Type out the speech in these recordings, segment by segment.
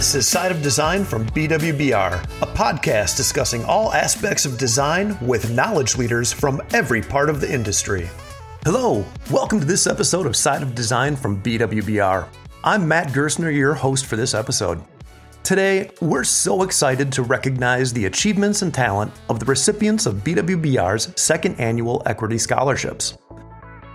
This is Side of Design from BWBR, a podcast discussing all aspects of design with knowledge leaders from every part of the industry. Hello, welcome to this episode of Side of Design from BWBR. I'm Matt Gerstner, your host for this episode. Today, we're so excited to recognize the achievements and talent of the recipients of BWBR's second annual Equity Scholarships.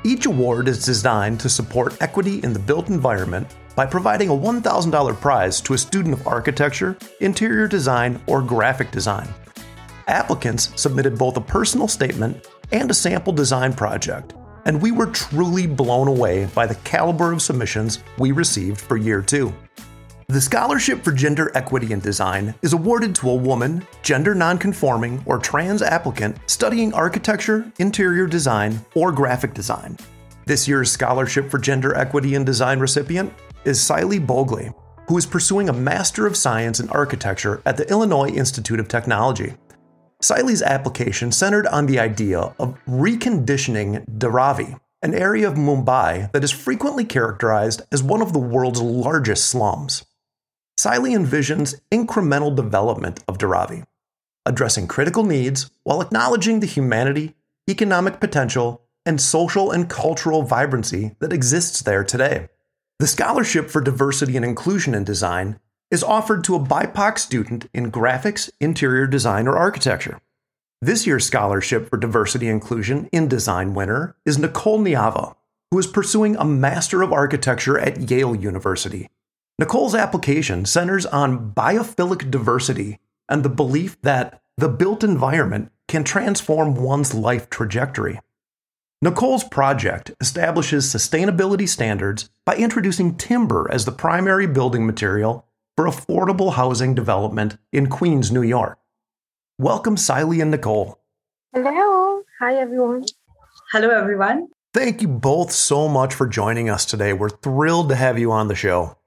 Each award is designed to support equity in the built environment by providing a $1,000 prize to a student of architecture, interior design, or graphic design. Applicants submitted both a personal statement and a sample design project, and we were truly blown away by the caliber of submissions we received for year two. The Scholarship for Gender Equity in Design is awarded to a woman, gender nonconforming, or trans applicant studying architecture, interior design, or graphic design. This year's Scholarship for Gender Equity in Design recipient is Siley Bogley, who is pursuing a Master of Science in Architecture at the Illinois Institute of Technology. Siley's application centered on the idea of reconditioning Dharavi, an area of Mumbai that is frequently characterized as one of the world's largest slums. Siley envisions incremental development of Dharavi, addressing critical needs while acknowledging the humanity, economic potential, and social and cultural vibrancy that exists there today. The Scholarship for Diversity and Inclusion in Design is offered to a BIPOC student in graphics, interior design, or architecture. This year's Scholarship for Diversity and Inclusion in Design winner is Nicole Niava, who is pursuing a Master of Architecture at Yale University. Nicole's application centers on biophilic diversity and the belief that the built environment can transform one's life trajectory. Nicole's project establishes sustainability standards by introducing timber as the primary building material for affordable housing development in Queens, New York. Welcome, Siley and Nicole. Hello. Hi, everyone. Hello, everyone. Thank you both so much for joining us today. We're thrilled to have you on the show.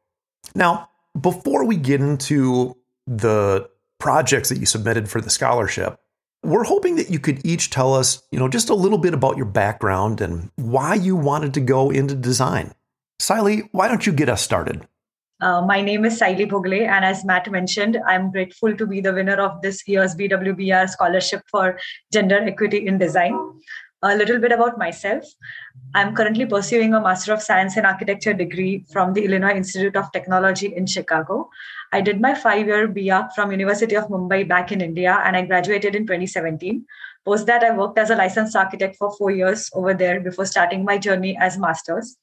Now, before we get into the projects that you submitted for the scholarship, we're hoping that you could each tell us, you know, just a little bit about your background and why you wanted to go into design. Siley, why don't you get us started? Uh, my name is Siley Bogle, and as Matt mentioned, I'm grateful to be the winner of this year's BWBR scholarship for gender equity in design. A little bit about myself. I'm currently pursuing a Master of Science in Architecture degree from the Illinois Institute of Technology in Chicago. I did my five-year BA from University of Mumbai back in India, and I graduated in 2017. Post that, I worked as a licensed architect for four years over there before starting my journey as master's.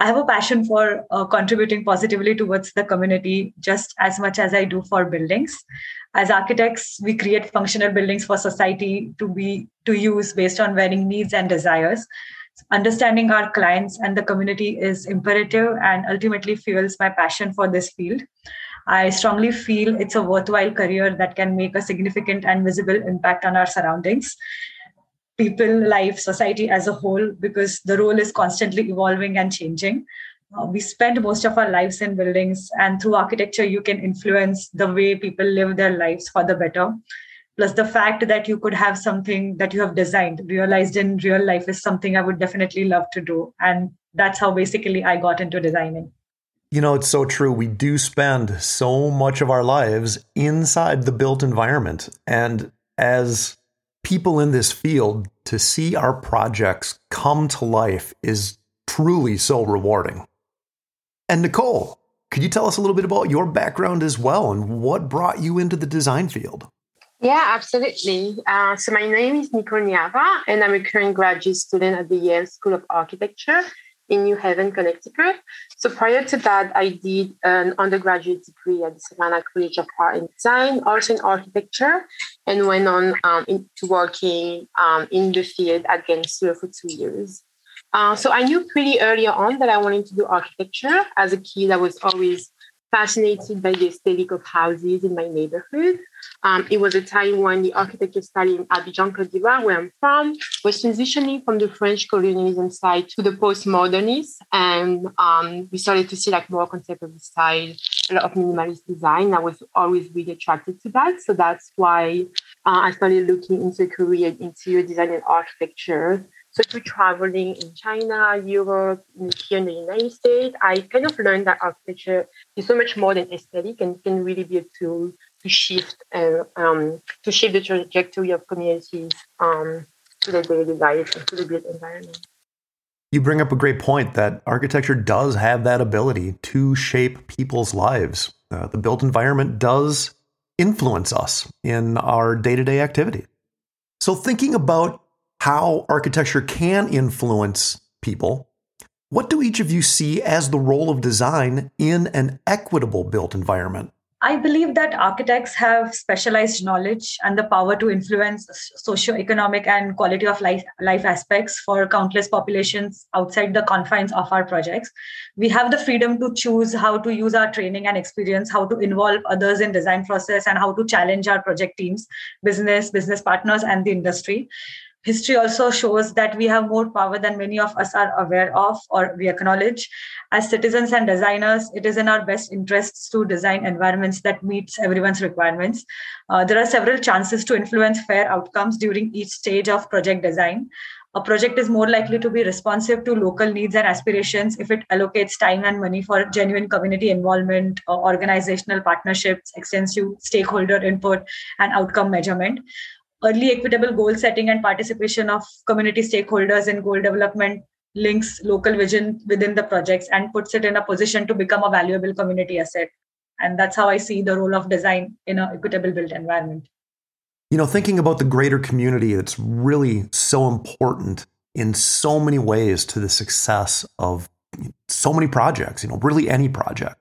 I have a passion for uh, contributing positively towards the community just as much as I do for buildings. As architects, we create functional buildings for society to be to use based on varying needs and desires. Understanding our clients and the community is imperative and ultimately fuels my passion for this field. I strongly feel it's a worthwhile career that can make a significant and visible impact on our surroundings, people, life, society as a whole, because the role is constantly evolving and changing. Uh, we spend most of our lives in buildings, and through architecture, you can influence the way people live their lives for the better. Plus, the fact that you could have something that you have designed realized in real life is something I would definitely love to do. And that's how basically I got into designing. You know, it's so true. We do spend so much of our lives inside the built environment. And as people in this field, to see our projects come to life is truly so rewarding. And Nicole, could you tell us a little bit about your background as well and what brought you into the design field? Yeah, absolutely. Uh, so my name is Nicole Niava, and I'm a current graduate student at the Yale School of Architecture in New Haven, Connecticut. So prior to that, I did an undergraduate degree at the Savannah College of Art and Design, also in architecture, and went on um, into working um, in the field at Gensler for two years. Uh, so I knew pretty early on that I wanted to do architecture. As a kid, I was always fascinated by the aesthetic of houses in my neighborhood. Um, it was a time when the architecture study in Abidjan, Cote d'Ivoire, where I'm from, was transitioning from the French colonialism side to the postmodernist. And um, we started to see like more contemporary style, a lot of minimalist design. I was always really attracted to that. So that's why uh, I started looking into a career in interior design and architecture Through traveling in China, Europe, here in the United States, I kind of learned that architecture is so much more than aesthetic and can really be a tool to shift uh, um, to shift the trajectory of communities um, to their daily life and to the built environment. You bring up a great point that architecture does have that ability to shape people's lives. Uh, the built environment does influence us in our day to day activity. So, thinking about how architecture can influence people, what do each of you see as the role of design in an equitable built environment? I believe that architects have specialized knowledge and the power to influence socio-economic and quality of life, life aspects for countless populations outside the confines of our projects. We have the freedom to choose how to use our training and experience, how to involve others in design process, and how to challenge our project teams, business, business partners, and the industry history also shows that we have more power than many of us are aware of or we acknowledge. As citizens and designers it is in our best interests to design environments that meets everyone's requirements. Uh, there are several chances to influence fair outcomes during each stage of project design. A project is more likely to be responsive to local needs and aspirations if it allocates time and money for genuine community involvement, uh, organizational partnerships, extensive stakeholder input, and outcome measurement early equitable goal setting and participation of community stakeholders in goal development links local vision within the projects and puts it in a position to become a valuable community asset. And that's how i see the role of design in an equitable built environment. You know thinking about the greater community it's really so important in so many ways to the success of so many projects you know really any project.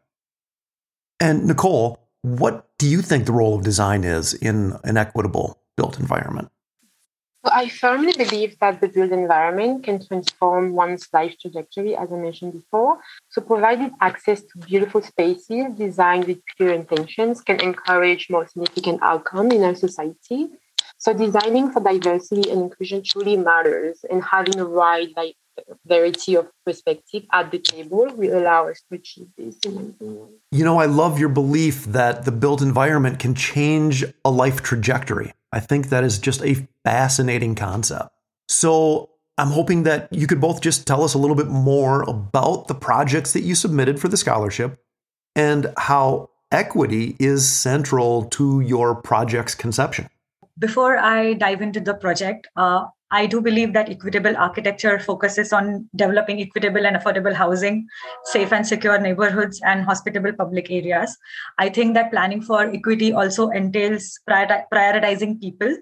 And nicole what do you think the role of design is in an equitable built environment? I firmly believe that the built environment can transform one's life trajectory, as I mentioned before. So, providing access to beautiful spaces designed with pure intentions can encourage more significant outcome in our society. So, designing for diversity and inclusion truly matters, and having a wide variety of perspective at the table will allow us to achieve this. You know, I love your belief that the built environment can change a life trajectory. I think that is just a fascinating concept. So I'm hoping that you could both just tell us a little bit more about the projects that you submitted for the scholarship and how equity is central to your project's conception. Before I dive into the project, uh, I do believe that equitable architecture focuses on developing equitable and affordable housing, safe and secure neighborhoods, and hospitable public areas. I think that planning for equity also entails prioritizing people.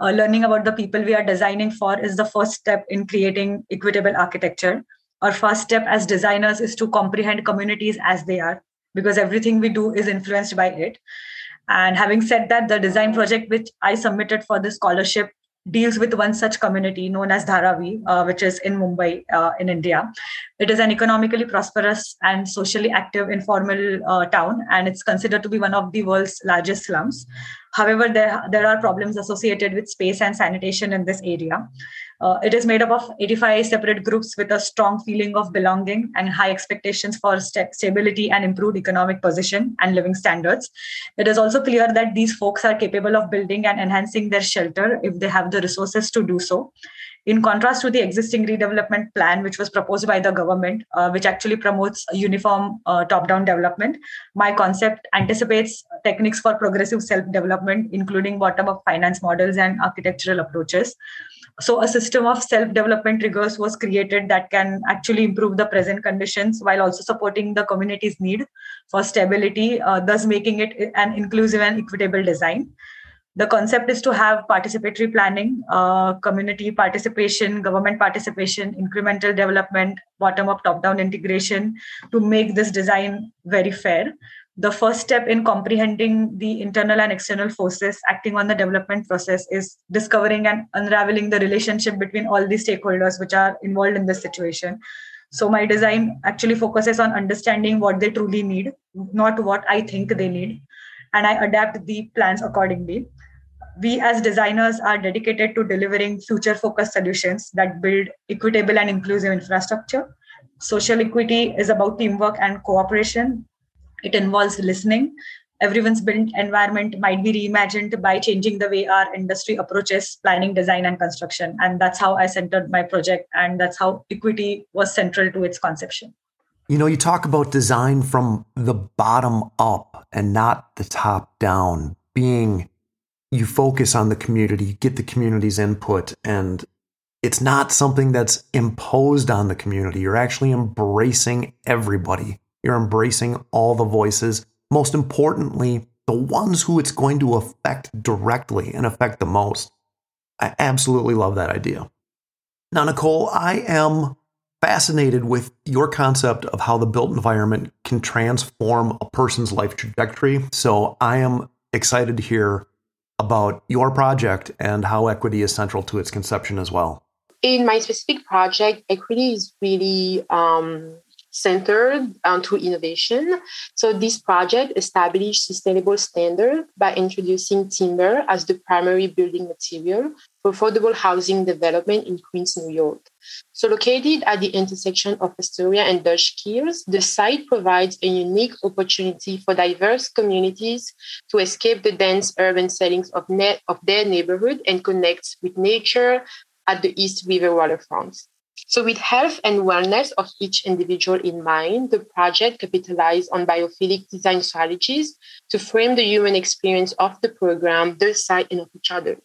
Uh, learning about the people we are designing for is the first step in creating equitable architecture. Our first step as designers is to comprehend communities as they are, because everything we do is influenced by it. And having said that, the design project which I submitted for the scholarship deals with one such community known as Dharavi, uh, which is in Mumbai, uh, in India. It is an economically prosperous and socially active informal uh, town, and it's considered to be one of the world's largest slums. However, there, there are problems associated with space and sanitation in this area. Uh, it is made up of 85 separate groups with a strong feeling of belonging and high expectations for st- stability and improved economic position and living standards. It is also clear that these folks are capable of building and enhancing their shelter if they have the resources to do so. In contrast to the existing redevelopment plan, which was proposed by the government, uh, which actually promotes uniform uh, top down development, my concept anticipates techniques for progressive self development, including bottom up finance models and architectural approaches so a system of self-development triggers was created that can actually improve the present conditions while also supporting the community's need for stability uh, thus making it an inclusive and equitable design. The concept is to have participatory planning uh, community participation government participation incremental development bottom up top down integration to make this design very fair the first step in comprehending the internal and external forces acting on the development process is discovering and unraveling the relationship between all the stakeholders which are involved in this situation. So my design actually focuses on understanding what they truly need not what i think they need and i adapt the plans accordingly. We as designers are dedicated to delivering future focused solutions that build equitable and inclusive infrastructure. Social equity is about teamwork and cooperation it involves listening, everyone's built environment might be reimagined by changing the way our industry approaches planning, design, and construction. And that's how I centered my project, and that's how equity was central to its conception. You know, you talk about design from the bottom up and not the top down, being you focus on the community, you get the community's input, and it's not something that's imposed on the community. You're actually embracing everybody. You're embracing all the voices. Most importantly, the ones who it's going to affect directly and affect the most. I absolutely love that idea. Now, Nicole, I am fascinated with your concept of how the built environment can transform a person's life trajectory. So I am excited to hear about your project and how equity is central to its conception as well. In my specific project, equity is really um, centered onto innovation. So this project established sustainable standard by introducing timber as the primary building material for affordable housing development in Queens, New York. So located at the intersection of Astoria and Dutch Kills, the site provides a unique opportunity for diverse communities to escape the dense urban settings of, net, of their neighborhood and connect with nature at the East River waterfront. So, with health and wellness of each individual in mind, the project capitalized on biophilic design strategies to frame the human experience of the program, the site, and of each other.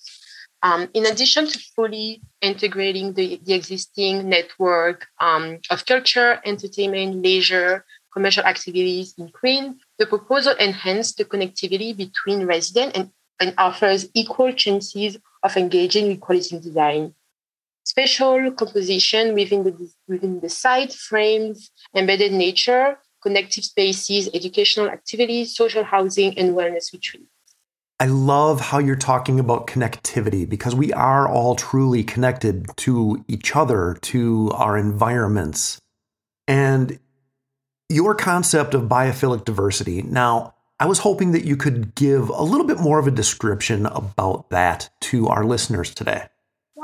Um, in addition to fully integrating the, the existing network um, of culture, entertainment, leisure, commercial activities in Queen, the proposal enhanced the connectivity between residents and, and offers equal chances of engaging with quality design spatial composition within the, within the site frames embedded nature, connective spaces, educational activities, social housing, and wellness retreats. I love how you're talking about connectivity because we are all truly connected to each other, to our environments. And your concept of biophilic diversity. Now, I was hoping that you could give a little bit more of a description about that to our listeners today.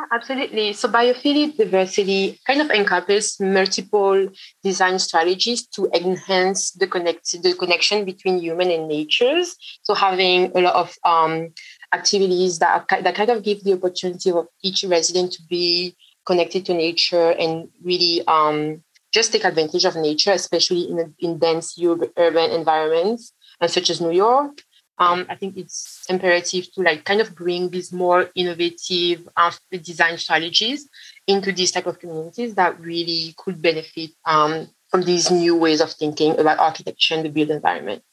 Absolutely. So biophilic diversity kind of encompasses multiple design strategies to enhance the connect the connection between human and natures. So having a lot of um, activities that are, that kind of give the opportunity of each resident to be connected to nature and really um, just take advantage of nature, especially in, in dense urban environments, and such as New York um, I think it's imperative to like kind of bring these more innovative uh, design strategies into these type of communities that really could benefit um, from these new ways of thinking about architecture and the built environment.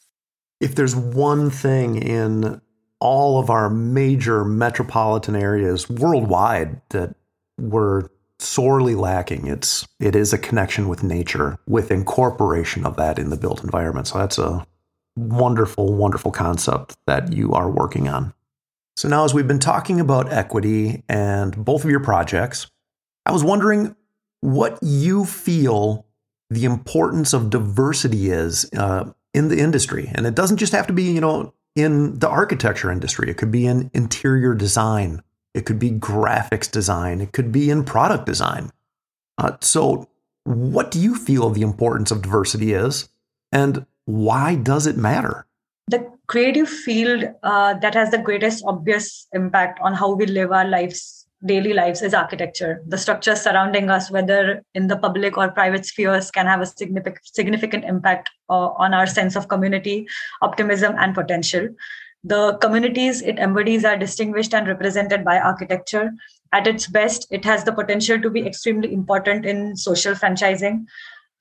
If there's one thing in all of our major metropolitan areas worldwide that we're sorely lacking, it's it is a connection with nature, with incorporation of that in the built environment. So that's a wonderful, wonderful concept that you are working on. So, now as we've been talking about equity and both of your projects, I was wondering what you feel the importance of diversity is uh, in the industry. And it doesn't just have to be, you know, in the architecture industry, it could be in interior design, it could be graphics design, it could be in product design. Uh, so, what do you feel the importance of diversity is? And why does it matter? The creative field uh, that has the greatest obvious impact on how we live our lives, daily lives, is architecture. The structures surrounding us, whether in the public or private spheres, can have a significant significant impact uh, on our sense of community, optimism, and potential. The communities it embodies are distinguished and represented by architecture. At its best, it has the potential to be extremely important in social franchising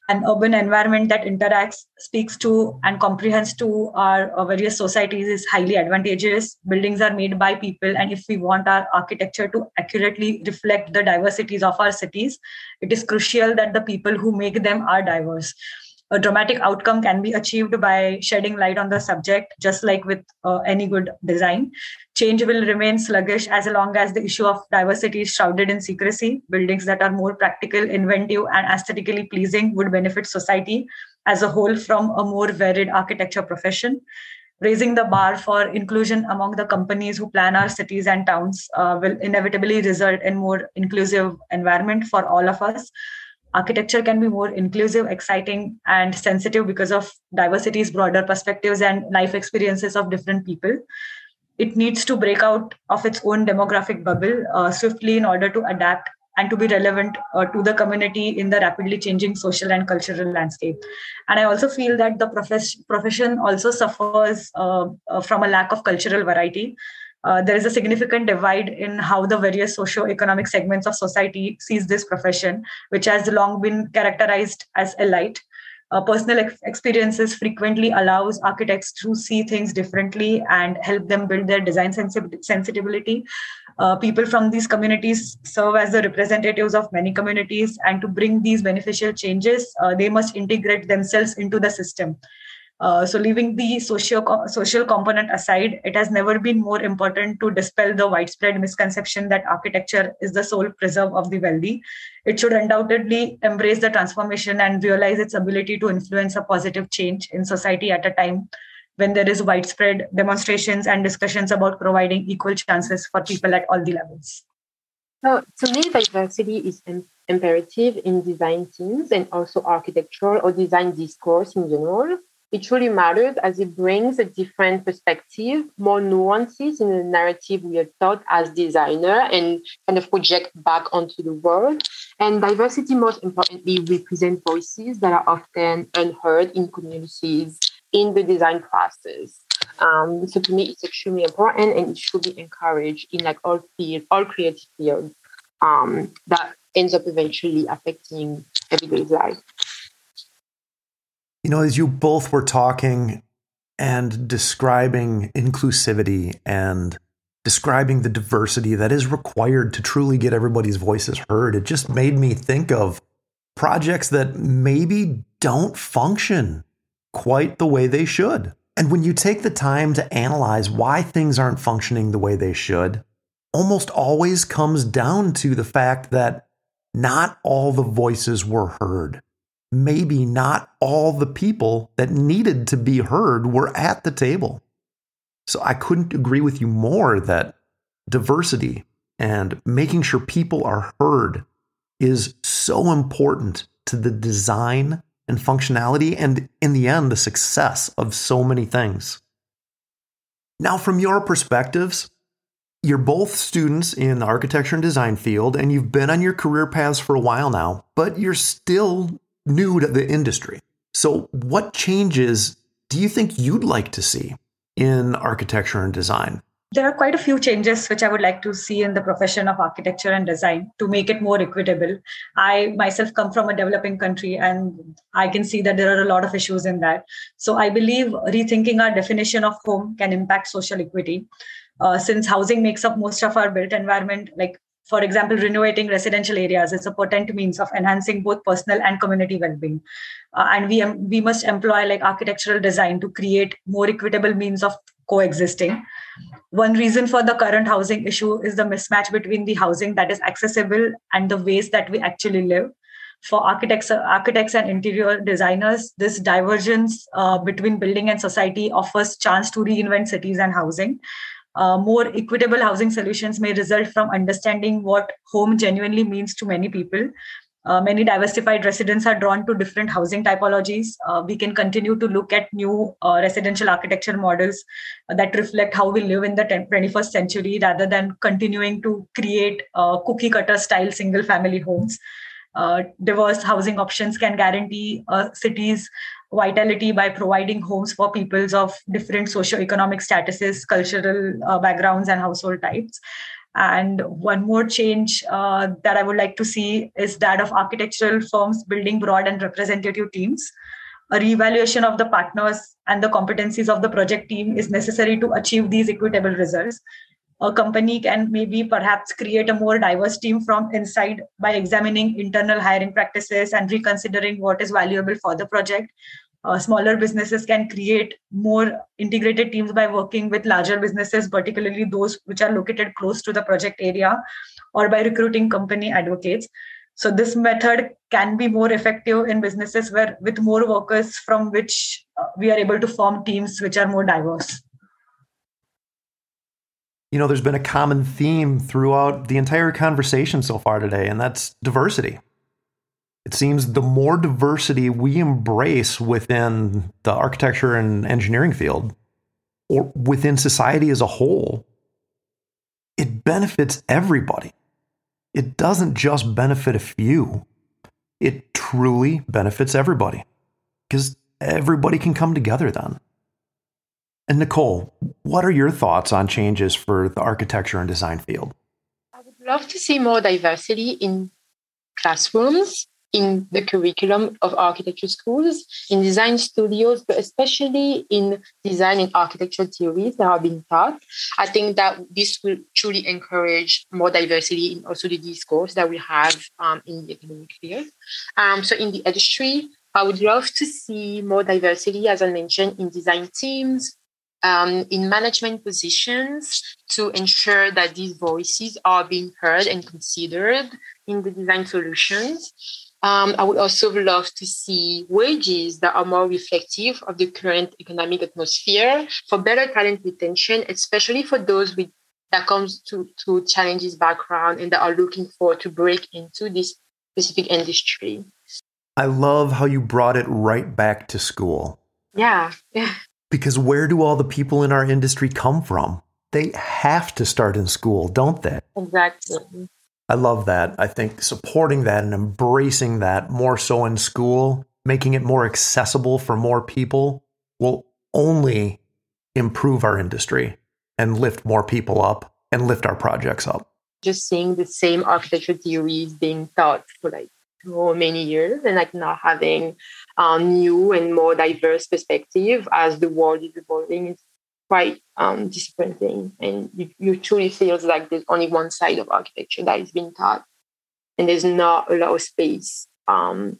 an urban environment that interacts, speaks to, and comprehends to our, our, various societies is highly advantageous. Buildings are made by people, and if we want our architecture to accurately reflect the diversities of our cities, it is crucial that the people who make them are diverse a dramatic outcome can be achieved by shedding light on the subject, just like with uh, any good design. Change will remain sluggish as long as the issue of diversity is shrouded in secrecy. Buildings that are more practical, inventive, and aesthetically pleasing would benefit society as a whole from a more varied architecture profession. Raising the bar for inclusion among the companies who plan our cities and towns uh, will inevitably result in more inclusive environment for all of us architecture can be more inclusive, exciting, and sensitive because of diversity's broader perspectives and life experiences of different people. It needs to break out of its own demographic bubble uh, swiftly in order to adapt and to be relevant uh, to the community in the rapidly changing social and cultural landscape. And I also feel that the profess- profession also suffers uh, uh from a lack of cultural variety uh, there is a significant divide in how the various socio-economic segments of society sees this profession, which has long been characterized as elite. Uh, personal ex- experiences frequently allows architects to see things differently and help them build their design sensi- sensibility. Uh, people from these communities serve as the representatives of many communities, and to bring these beneficial changes, uh, they must integrate themselves into the system. Uh, so leaving the social social component aside, it has never been more important to dispel the widespread misconception that architecture is the sole preserve of the wealthy. It should undoubtedly embrace the transformation and realize its ability to influence a positive change in society at a time when there is widespread demonstrations and discussions about providing equal chances for people at all the levels. So, to me, diversity is imperative in design teams and also architectural or design discourse in general it truly matters as it brings a different perspective, more nuances in the narrative we are taught as designer and kind of project back onto the world. And diversity, most importantly, represent voices that are often unheard in communities in the design process. Um, so to me, it's extremely important and it should be encouraged in like all fields, all creative fields um, that ends up eventually affecting everyday life. You know, as you both were talking and describing inclusivity and describing the diversity that is required to truly get everybody's voices heard, it just made me think of projects that maybe don't function quite the way they should. And when you take the time to analyze why things aren't functioning the way they should, almost always comes down to the fact that not all the voices were heard maybe not all the people that needed to be heard were at the table. So I couldn't agree with you more that diversity and making sure people are heard is so important to the design and functionality and in the end the success of so many things. Now from your perspectives, you're both students in the architecture and design field and you've been on your career paths for a while now, but you're still new to the industry. So, what changes do you think you'd like to see in architecture and design? There are quite a few changes which I would like to see in the profession of architecture and design to make it more equitable. I myself come from a developing country and I can see that there are a lot of issues in that. So I believe rethinking our definition of home can impact social equity. Uh, since housing makes up most of our built environment, like for example, renovating residential areas is a potent means of enhancing both personal and community well-being. Uh, and we um, we must employ like architectural design to create more equitable means of coexisting. One reason for the current housing issue is the mismatch between the housing that is accessible and the ways that we actually live. For architects, architects and interior designers, this divergence uh, between building and society offers chance to reinvent cities and housing uh, more equitable housing solutions may result from understanding what home genuinely means to many people. Uh, many diversified residents are drawn to different housing typologies. Uh, we can continue to look at new uh, residential architecture models that reflect how we live in the 21st century rather than continuing to create uh, cookie cutter style single family homes. Uh, diverse housing options can guarantee cities vitality by providing homes for peoples of different socio-economic statuses, cultural uh, backgrounds, and household types. And one more change uh, that I would like to see is that of architectural firms building broad and representative teams. A reevaluation of the partners and the competencies of the project team is necessary to achieve these equitable results a company can maybe perhaps create a more diverse team from inside by examining internal hiring practices and reconsidering what is valuable for the project. Uh, smaller businesses can create more integrated teams by working with larger businesses, particularly those which are located close to the project area, or by recruiting company advocates. So this method can be more effective in businesses where with more workers from which uh, we are able to form teams which are more diverse you know, there's been a common theme throughout the entire conversation so far today, and that's diversity. It seems the more diversity we embrace within the architecture and engineering field, or within society as a whole, it benefits everybody. It doesn't just benefit a few, it truly benefits everybody because everybody can come together then. And Nicole, what are your thoughts on changes for the architecture and design field? I would love to see more diversity in classrooms in the curriculum of architecture schools, in design studios, but especially in design and architecture theories that are being taught. I think that this will truly encourage more diversity in also the discourse that we have um, in the academic field. Um, so in the industry, I would love to see more diversity, as I mentioned, in design teams, um, in management positions to ensure that these voices are being heard and considered in the design solutions. Um, I would also love to see wages that are more reflective of the current economic atmosphere for better talent retention, especially for those with that comes to, to challenges background and that are looking for to break into this specific industry. I love how you brought it right back to school. Yeah. Because where do all the people in our industry come from? They have to start in school, don't they? Exactly. I love that. I think supporting that and embracing that more so in school, making it more accessible for more people will only improve our industry and lift more people up and lift our projects up. Just seeing the same architecture theories being taught for like so many years and like not having a new and more diverse perspective as the world is evolving is quite um, disappointing. And you, you truly feels like there's only one side of architecture that is being taught, and there's not a lot of space um,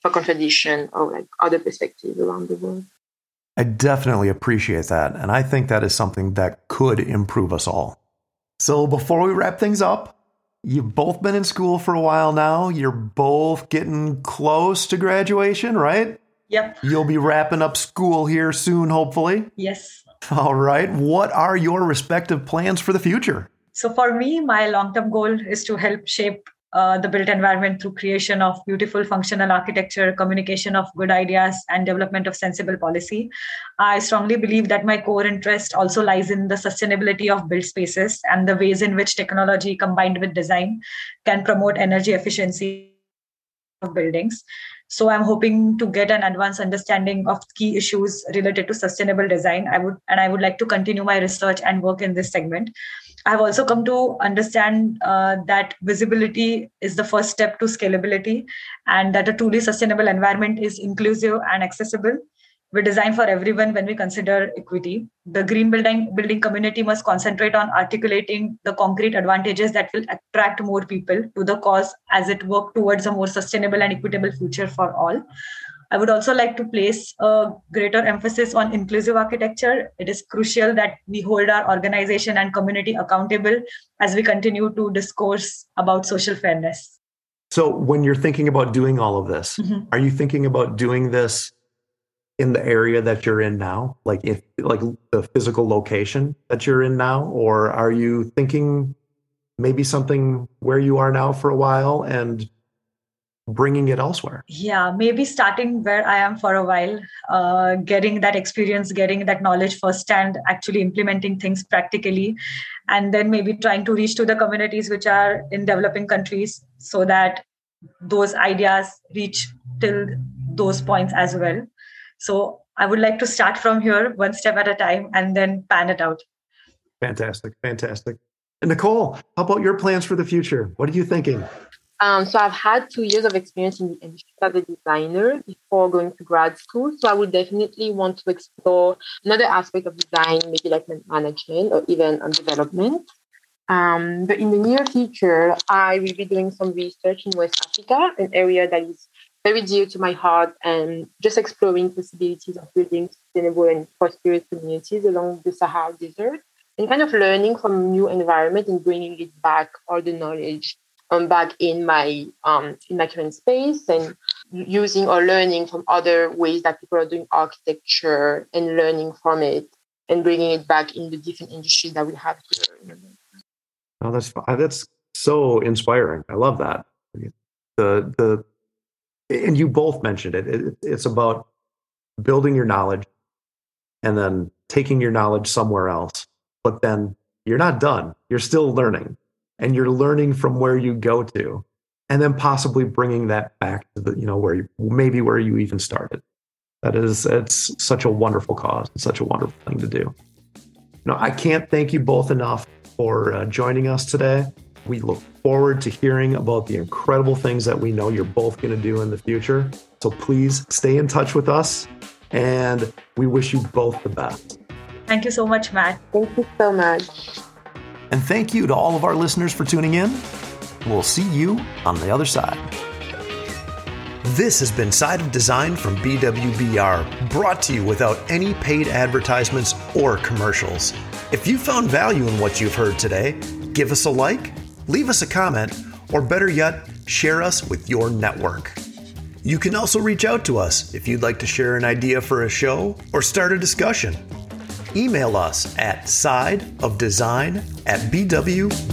for contradiction or like other perspectives around the world. I definitely appreciate that, and I think that is something that could improve us all. So before we wrap things up, you've both been in school for a while now. You're both getting close to graduation, right? Yep. You'll be wrapping up school here soon, hopefully. Yes. All right. What are your respective plans for the future? So, for me, my long term goal is to help shape uh, the built environment through creation of beautiful functional architecture, communication of good ideas, and development of sensible policy. I strongly believe that my core interest also lies in the sustainability of built spaces and the ways in which technology combined with design can promote energy efficiency of buildings. So I'm hoping to get an advanced understanding of key issues related to sustainable design. I would and I would like to continue my research and work in this segment. I've also come to understand uh, that visibility is the first step to scalability, and that a truly sustainable environment is inclusive and accessible we design for everyone when we consider equity. The green building building community must concentrate on articulating the concrete advantages that will attract more people to the cause as it work towards a more sustainable and equitable future for all. I would also like to place a greater emphasis on inclusive architecture. It is crucial that we hold our organization and community accountable as we continue to discourse about social fairness. So, when you're thinking about doing all of this, mm-hmm. are you thinking about doing this in the area that you're in now like if like the physical location that you're in now or are you thinking maybe something where you are now for a while and bringing it elsewhere yeah maybe starting where i am for a while uh, getting that experience getting that knowledge first, firsthand actually implementing things practically and then maybe trying to reach to the communities which are in developing countries so that those ideas reach till those points as well so I would like to start from here, one step at a time, and then pan it out. Fantastic. Fantastic. And Nicole, how about your plans for the future? What are you thinking? Um, so I've had two years of experience in the industry as a designer before going to grad school. So I would definitely want to explore another aspect of design, maybe like management or even on development. Um, but in the near future, I will be doing some research in West Africa, an area that is very dear to my heart and just exploring possibilities of building sustainable and prosperous communities along the Sahara Desert and kind of learning from new environment and bringing it back all the knowledge um, back in my um, in my current space and using or learning from other ways that people are doing architecture and learning from it and bringing it back in the different industries that we have here. Oh, that's that's so inspiring. I love that. The the and you both mentioned it, it it's about building your knowledge and then taking your knowledge somewhere else. But then you're not done. You're still learning and you're learning from where you go to and then possibly bringing that back to the, you know, where you maybe where you even started. That is, it's such a wonderful cause and such a wonderful thing to do. You know, I can't thank you both enough for uh, joining us today. We look forward to hearing about the incredible things that we know you're both going to do in the future. So please stay in touch with us and we wish you both the best. Thank you so much, Matt. Thank you so much. And thank you to all of our listeners for tuning in. We'll see you on the other side. This has been Side of Design from BWBR, brought to you without any paid advertisements or commercials. If you found value in what you've heard today, give us a like, leave us a comment, or better yet, share us with your network. You can also reach out to us if you'd like to share an idea for a show or start a discussion. Email us at sideofdesign at bwbr.com.